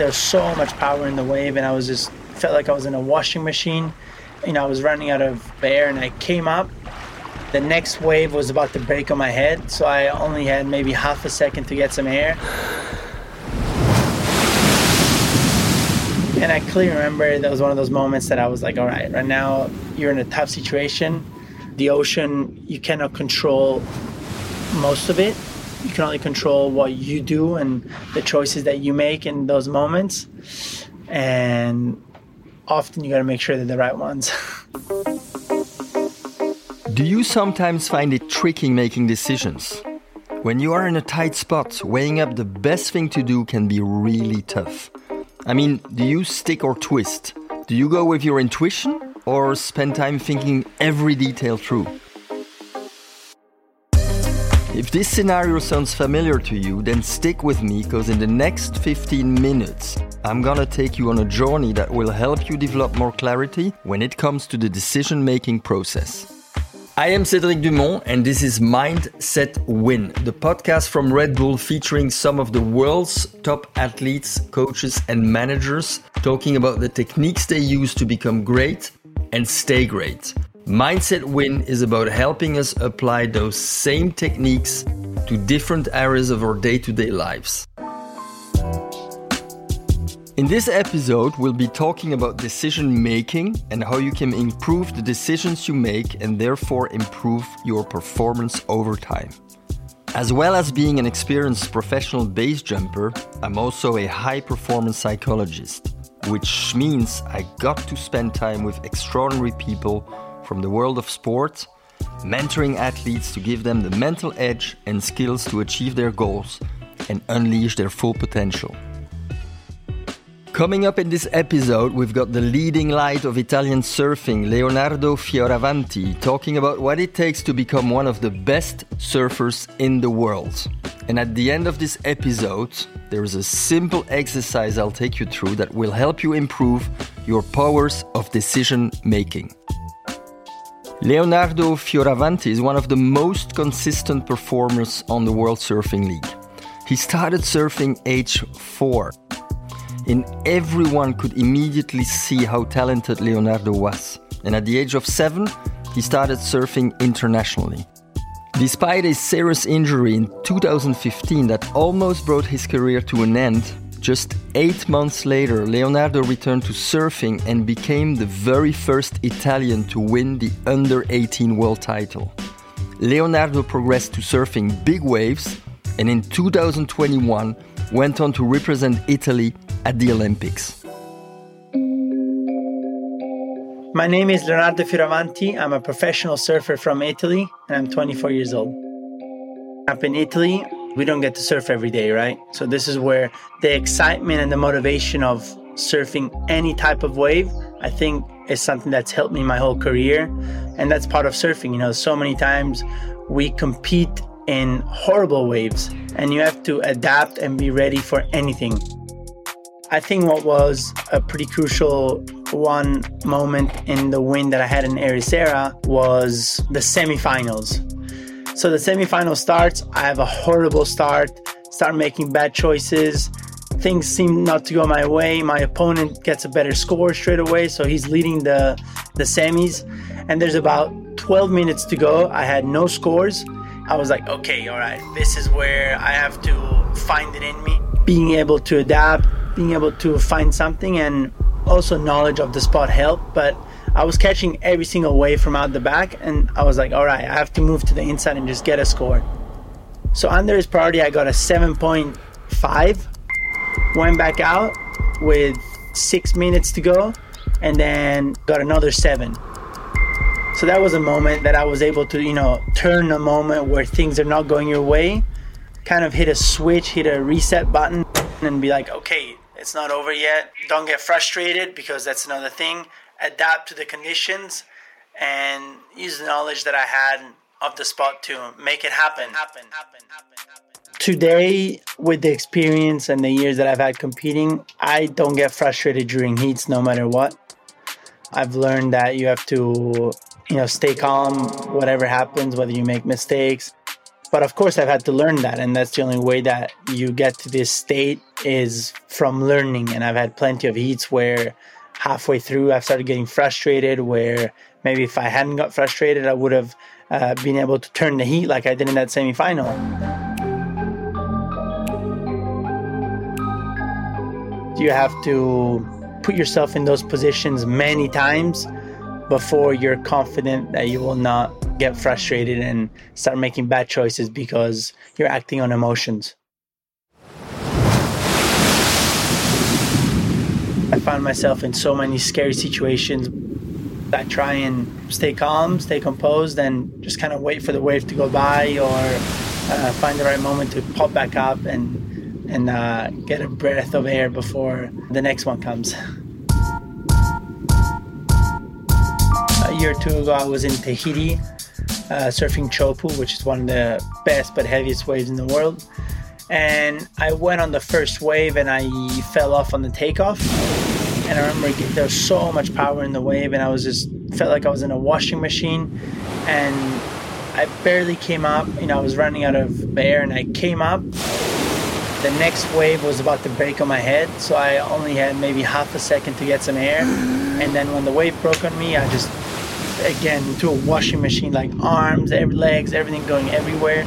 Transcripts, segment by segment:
There's so much power in the wave, and I was just felt like I was in a washing machine. You know, I was running out of air, and I came up. The next wave was about to break on my head, so I only had maybe half a second to get some air. And I clearly remember that was one of those moments that I was like, all right, right now you're in a tough situation. The ocean, you cannot control most of it. You can only control what you do and the choices that you make in those moments. And often you got to make sure they're the right ones. do you sometimes find it tricky making decisions? When you are in a tight spot, weighing up the best thing to do can be really tough. I mean, do you stick or twist? Do you go with your intuition or spend time thinking every detail through? If this scenario sounds familiar to you, then stick with me because in the next 15 minutes, I'm gonna take you on a journey that will help you develop more clarity when it comes to the decision making process. I am Cédric Dumont, and this is Mindset Win, the podcast from Red Bull featuring some of the world's top athletes, coaches, and managers talking about the techniques they use to become great and stay great. Mindset Win is about helping us apply those same techniques to different areas of our day to day lives. In this episode, we'll be talking about decision making and how you can improve the decisions you make and therefore improve your performance over time. As well as being an experienced professional base jumper, I'm also a high performance psychologist, which means I got to spend time with extraordinary people from the world of sport, mentoring athletes to give them the mental edge and skills to achieve their goals and unleash their full potential. Coming up in this episode, we've got the leading light of Italian surfing, Leonardo Fioravanti, talking about what it takes to become one of the best surfers in the world. And at the end of this episode, there is a simple exercise I'll take you through that will help you improve your powers of decision making. Leonardo Fioravanti is one of the most consistent performers on the World Surfing League. He started surfing age 4 and everyone could immediately see how talented Leonardo was. And at the age of seven, he started surfing internationally. Despite a serious injury in 2015 that almost brought his career to an end, just eight months later, Leonardo returned to surfing and became the very first Italian to win the under 18 world title. Leonardo progressed to surfing big waves and in 2021 went on to represent Italy at the Olympics. My name is Leonardo Fioravanti. I'm a professional surfer from Italy and I'm 24 years old. Up in Italy, we don't get to surf every day, right? So, this is where the excitement and the motivation of surfing any type of wave, I think, is something that's helped me my whole career. And that's part of surfing. You know, so many times we compete in horrible waves and you have to adapt and be ready for anything. I think what was a pretty crucial one moment in the win that I had in Ericeira was the semifinals. So the semifinal starts, I have a horrible start, start making bad choices. Things seem not to go my way. My opponent gets a better score straight away, so he's leading the the semis. And there's about 12 minutes to go. I had no scores. I was like, okay, all right, this is where I have to find it in me. Being able to adapt, being able to find something and also knowledge of the spot helped but i was catching every single wave from out the back and i was like all right i have to move to the inside and just get a score so under his priority i got a 7.5 went back out with six minutes to go and then got another seven so that was a moment that i was able to you know turn a moment where things are not going your way kind of hit a switch hit a reset button and be like okay it's not over yet. Don't get frustrated because that's another thing. Adapt to the conditions and use the knowledge that I had of the spot to make it happen. Happen, happen, happen, happen. Today, with the experience and the years that I've had competing, I don't get frustrated during heats no matter what. I've learned that you have to, you know, stay calm whatever happens, whether you make mistakes. But of course, I've had to learn that. And that's the only way that you get to this state is from learning. And I've had plenty of heats where halfway through I've started getting frustrated, where maybe if I hadn't got frustrated, I would have uh, been able to turn the heat like I did in that semifinal. You have to put yourself in those positions many times before you're confident that you will not get frustrated and start making bad choices because you're acting on emotions. I found myself in so many scary situations. I try and stay calm, stay composed, and just kind of wait for the wave to go by or uh, find the right moment to pop back up and and uh, get a breath of air before the next one comes. a year or two ago, I was in Tahiti uh, surfing Chopu, which is one of the best but heaviest waves in the world. And I went on the first wave and I fell off on the takeoff. And I remember there was so much power in the wave, and I was just felt like I was in a washing machine. And I barely came up. You know, I was running out of air, and I came up the next wave was about to break on my head, so I only had maybe half a second to get some air. And then when the wave broke on me, I just, again, into a washing machine, like arms, every, legs, everything going everywhere.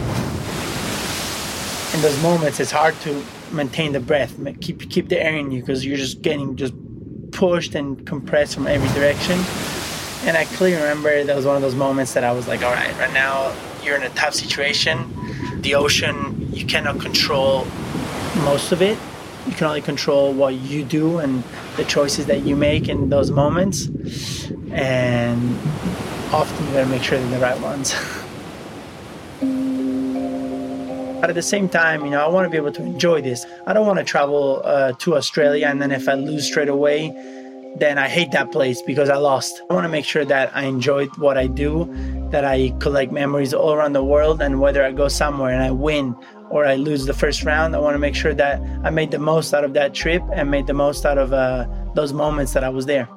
In those moments, it's hard to maintain the breath, keep keep the air in you because you're just getting just pushed and compressed from every direction. And I clearly remember that was one of those moments that I was like, all right, right now you're in a tough situation. The ocean, you cannot control most of it. You can only control what you do and the choices that you make in those moments. And often you gotta make sure they're the right ones. but at the same time, you know, I want to be able to enjoy this. I don't want to travel uh, to Australia and then if I lose straight away, then I hate that place because I lost. I want to make sure that I enjoy what I do, that I collect memories all around the world, and whether I go somewhere and I win or I lose the first round, I want to make sure that I made the most out of that trip and made the most out of uh, those moments that I was there.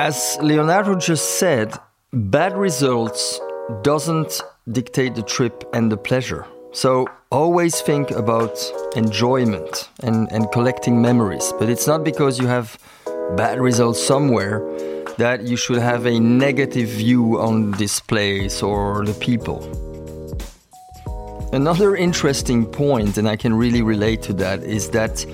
As Leonardo just said, bad results doesn't dictate the trip and the pleasure. So always think about enjoyment and, and collecting memories. But it's not because you have bad results somewhere that you should have a negative view on this place or the people. Another interesting point, and I can really relate to that, is that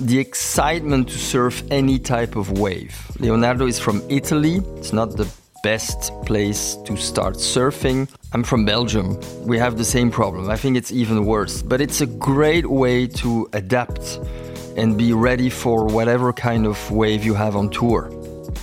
the excitement to surf any type of wave. Leonardo is from Italy. It's not the best place to start surfing. I'm from Belgium. We have the same problem. I think it's even worse. But it's a great way to adapt and be ready for whatever kind of wave you have on tour.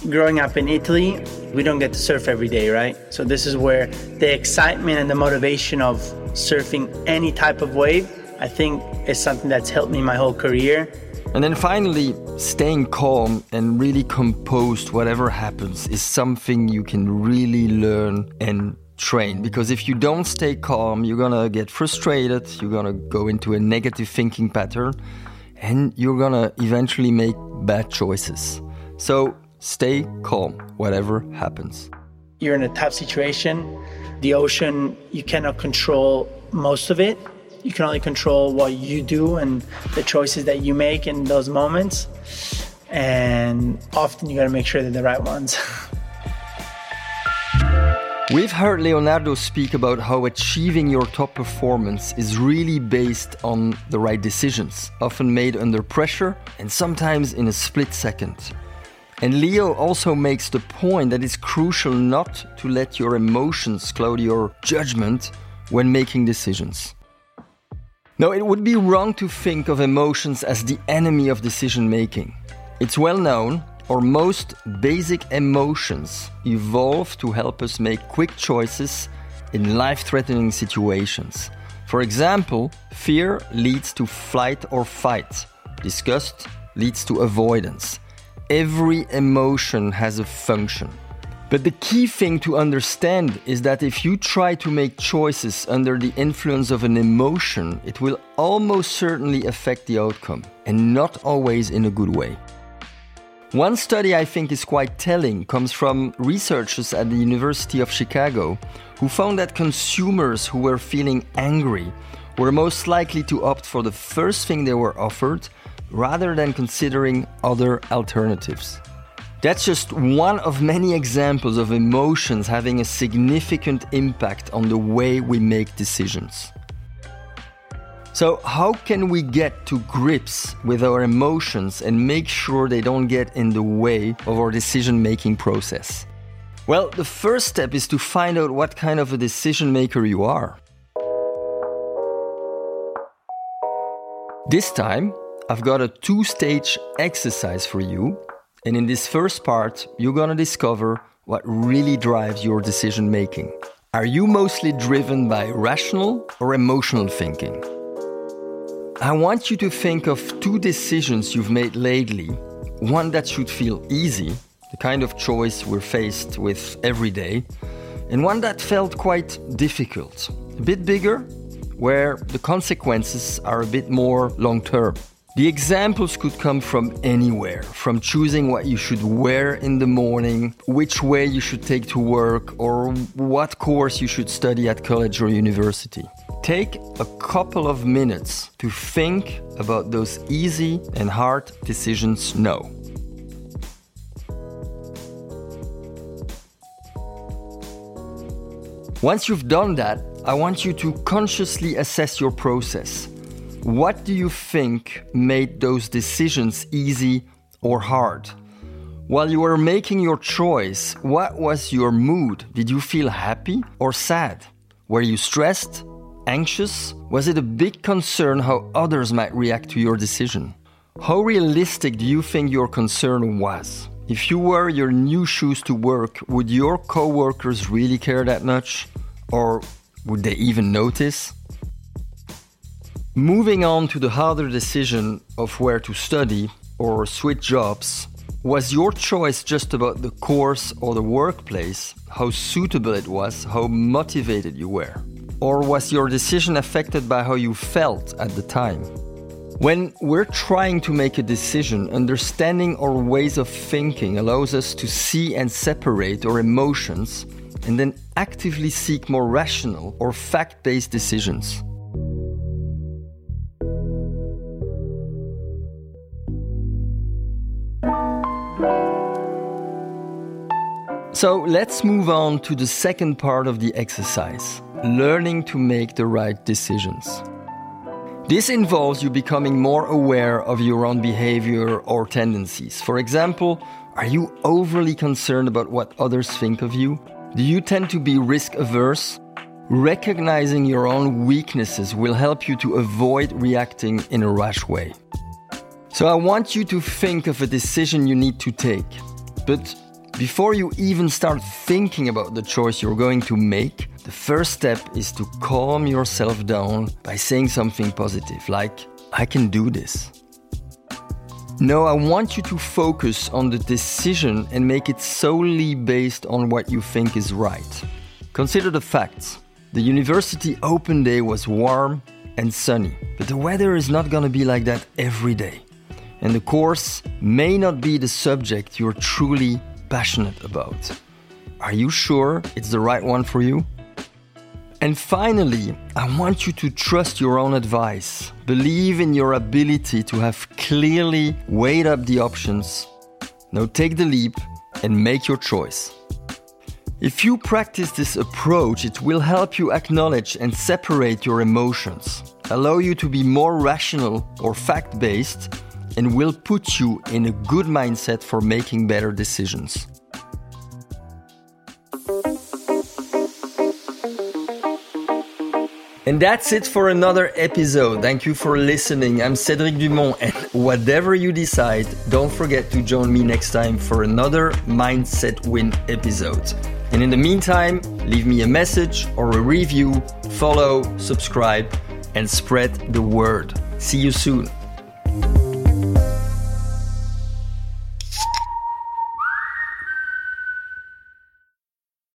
Growing up in Italy, we don't get to surf every day, right? So this is where the excitement and the motivation of surfing any type of wave, I think is something that's helped me my whole career. And then finally, staying calm and really composed, whatever happens, is something you can really learn and train. Because if you don't stay calm, you're gonna get frustrated, you're gonna go into a negative thinking pattern, and you're gonna eventually make bad choices. So stay calm, whatever happens. You're in a tough situation the ocean, you cannot control most of it. You can only control what you do and the choices that you make in those moments. And often you got to make sure they're the right ones. We've heard Leonardo speak about how achieving your top performance is really based on the right decisions, often made under pressure and sometimes in a split second. And Leo also makes the point that it's crucial not to let your emotions cloud your judgment when making decisions. Now, it would be wrong to think of emotions as the enemy of decision making. It's well known, our most basic emotions evolve to help us make quick choices in life threatening situations. For example, fear leads to flight or fight, disgust leads to avoidance every emotion has a function. But the key thing to understand is that if you try to make choices under the influence of an emotion, it will almost certainly affect the outcome, and not always in a good way. One study I think is quite telling comes from researchers at the University of Chicago who found that consumers who were feeling angry were most likely to opt for the first thing they were offered rather than considering other alternatives. That's just one of many examples of emotions having a significant impact on the way we make decisions. So, how can we get to grips with our emotions and make sure they don't get in the way of our decision making process? Well, the first step is to find out what kind of a decision maker you are. This time, I've got a two stage exercise for you. And in this first part, you're to discover what really drives your decision making. Are you mostly driven by rational or emotional thinking? I want you to think of two decisions you've made lately. One that should feel easy, the kind of choice we're faced with every day, and one that felt quite difficult, a bit bigger, where the consequences are a bit more long term. The examples could come from anywhere, from choosing what you should wear in the morning, which way you should take to work, or what course you should study at college or university. Take a couple of minutes to think about those easy and hard decisions now. Once you've done that, I want you to consciously assess your process. What do you think made those decisions easy or hard? While you were making your choice, what was your mood? Did you feel happy or sad? Were you stressed, anxious? Was it a big concern how others might react to your decision? How realistic do you think your concern was? If you wear your new shoes to work, would your coworkers really care that much? Or would they even notice? Moving on to the harder decision of where to study or switch jobs, was your choice just about the course or the workplace, how suitable it was, how motivated you were? Or was your decision affected by how you felt at the time? When we're trying to make a decision, understanding our ways of thinking allows us to see and separate our emotions and then actively seek more rational or fact based decisions. So let's move on to the second part of the exercise learning to make the right decisions. This involves you becoming more aware of your own behavior or tendencies. For example, are you overly concerned about what others think of you? Do you tend to be risk averse? Recognizing your own weaknesses will help you to avoid reacting in a rash way. So, I want you to think of a decision you need to take. But before you even start thinking about the choice you're going to make, the first step is to calm yourself down by saying something positive, like, I can do this. No, I want you to focus on the decision and make it solely based on what you think is right. Consider the facts. The university open day was warm and sunny, but the weather is not going to be like that every day. And the course may not be the subject you're truly passionate about. Are you sure it's the right one for you? And finally, I want you to trust your own advice. Believe in your ability to have clearly weighed up the options. Now take the leap and make your choice. If you practice this approach, it will help you acknowledge and separate your emotions, allow you to be more rational or fact based, and will put you in a good mindset for making better decisions. And that's it for another episode. Thank you for listening. I'm Cédric Dumont, and whatever you decide, don't forget to join me next time for another Mindset Win episode. And in the meantime, leave me a message or a review, follow, subscribe, and spread the word. See you soon.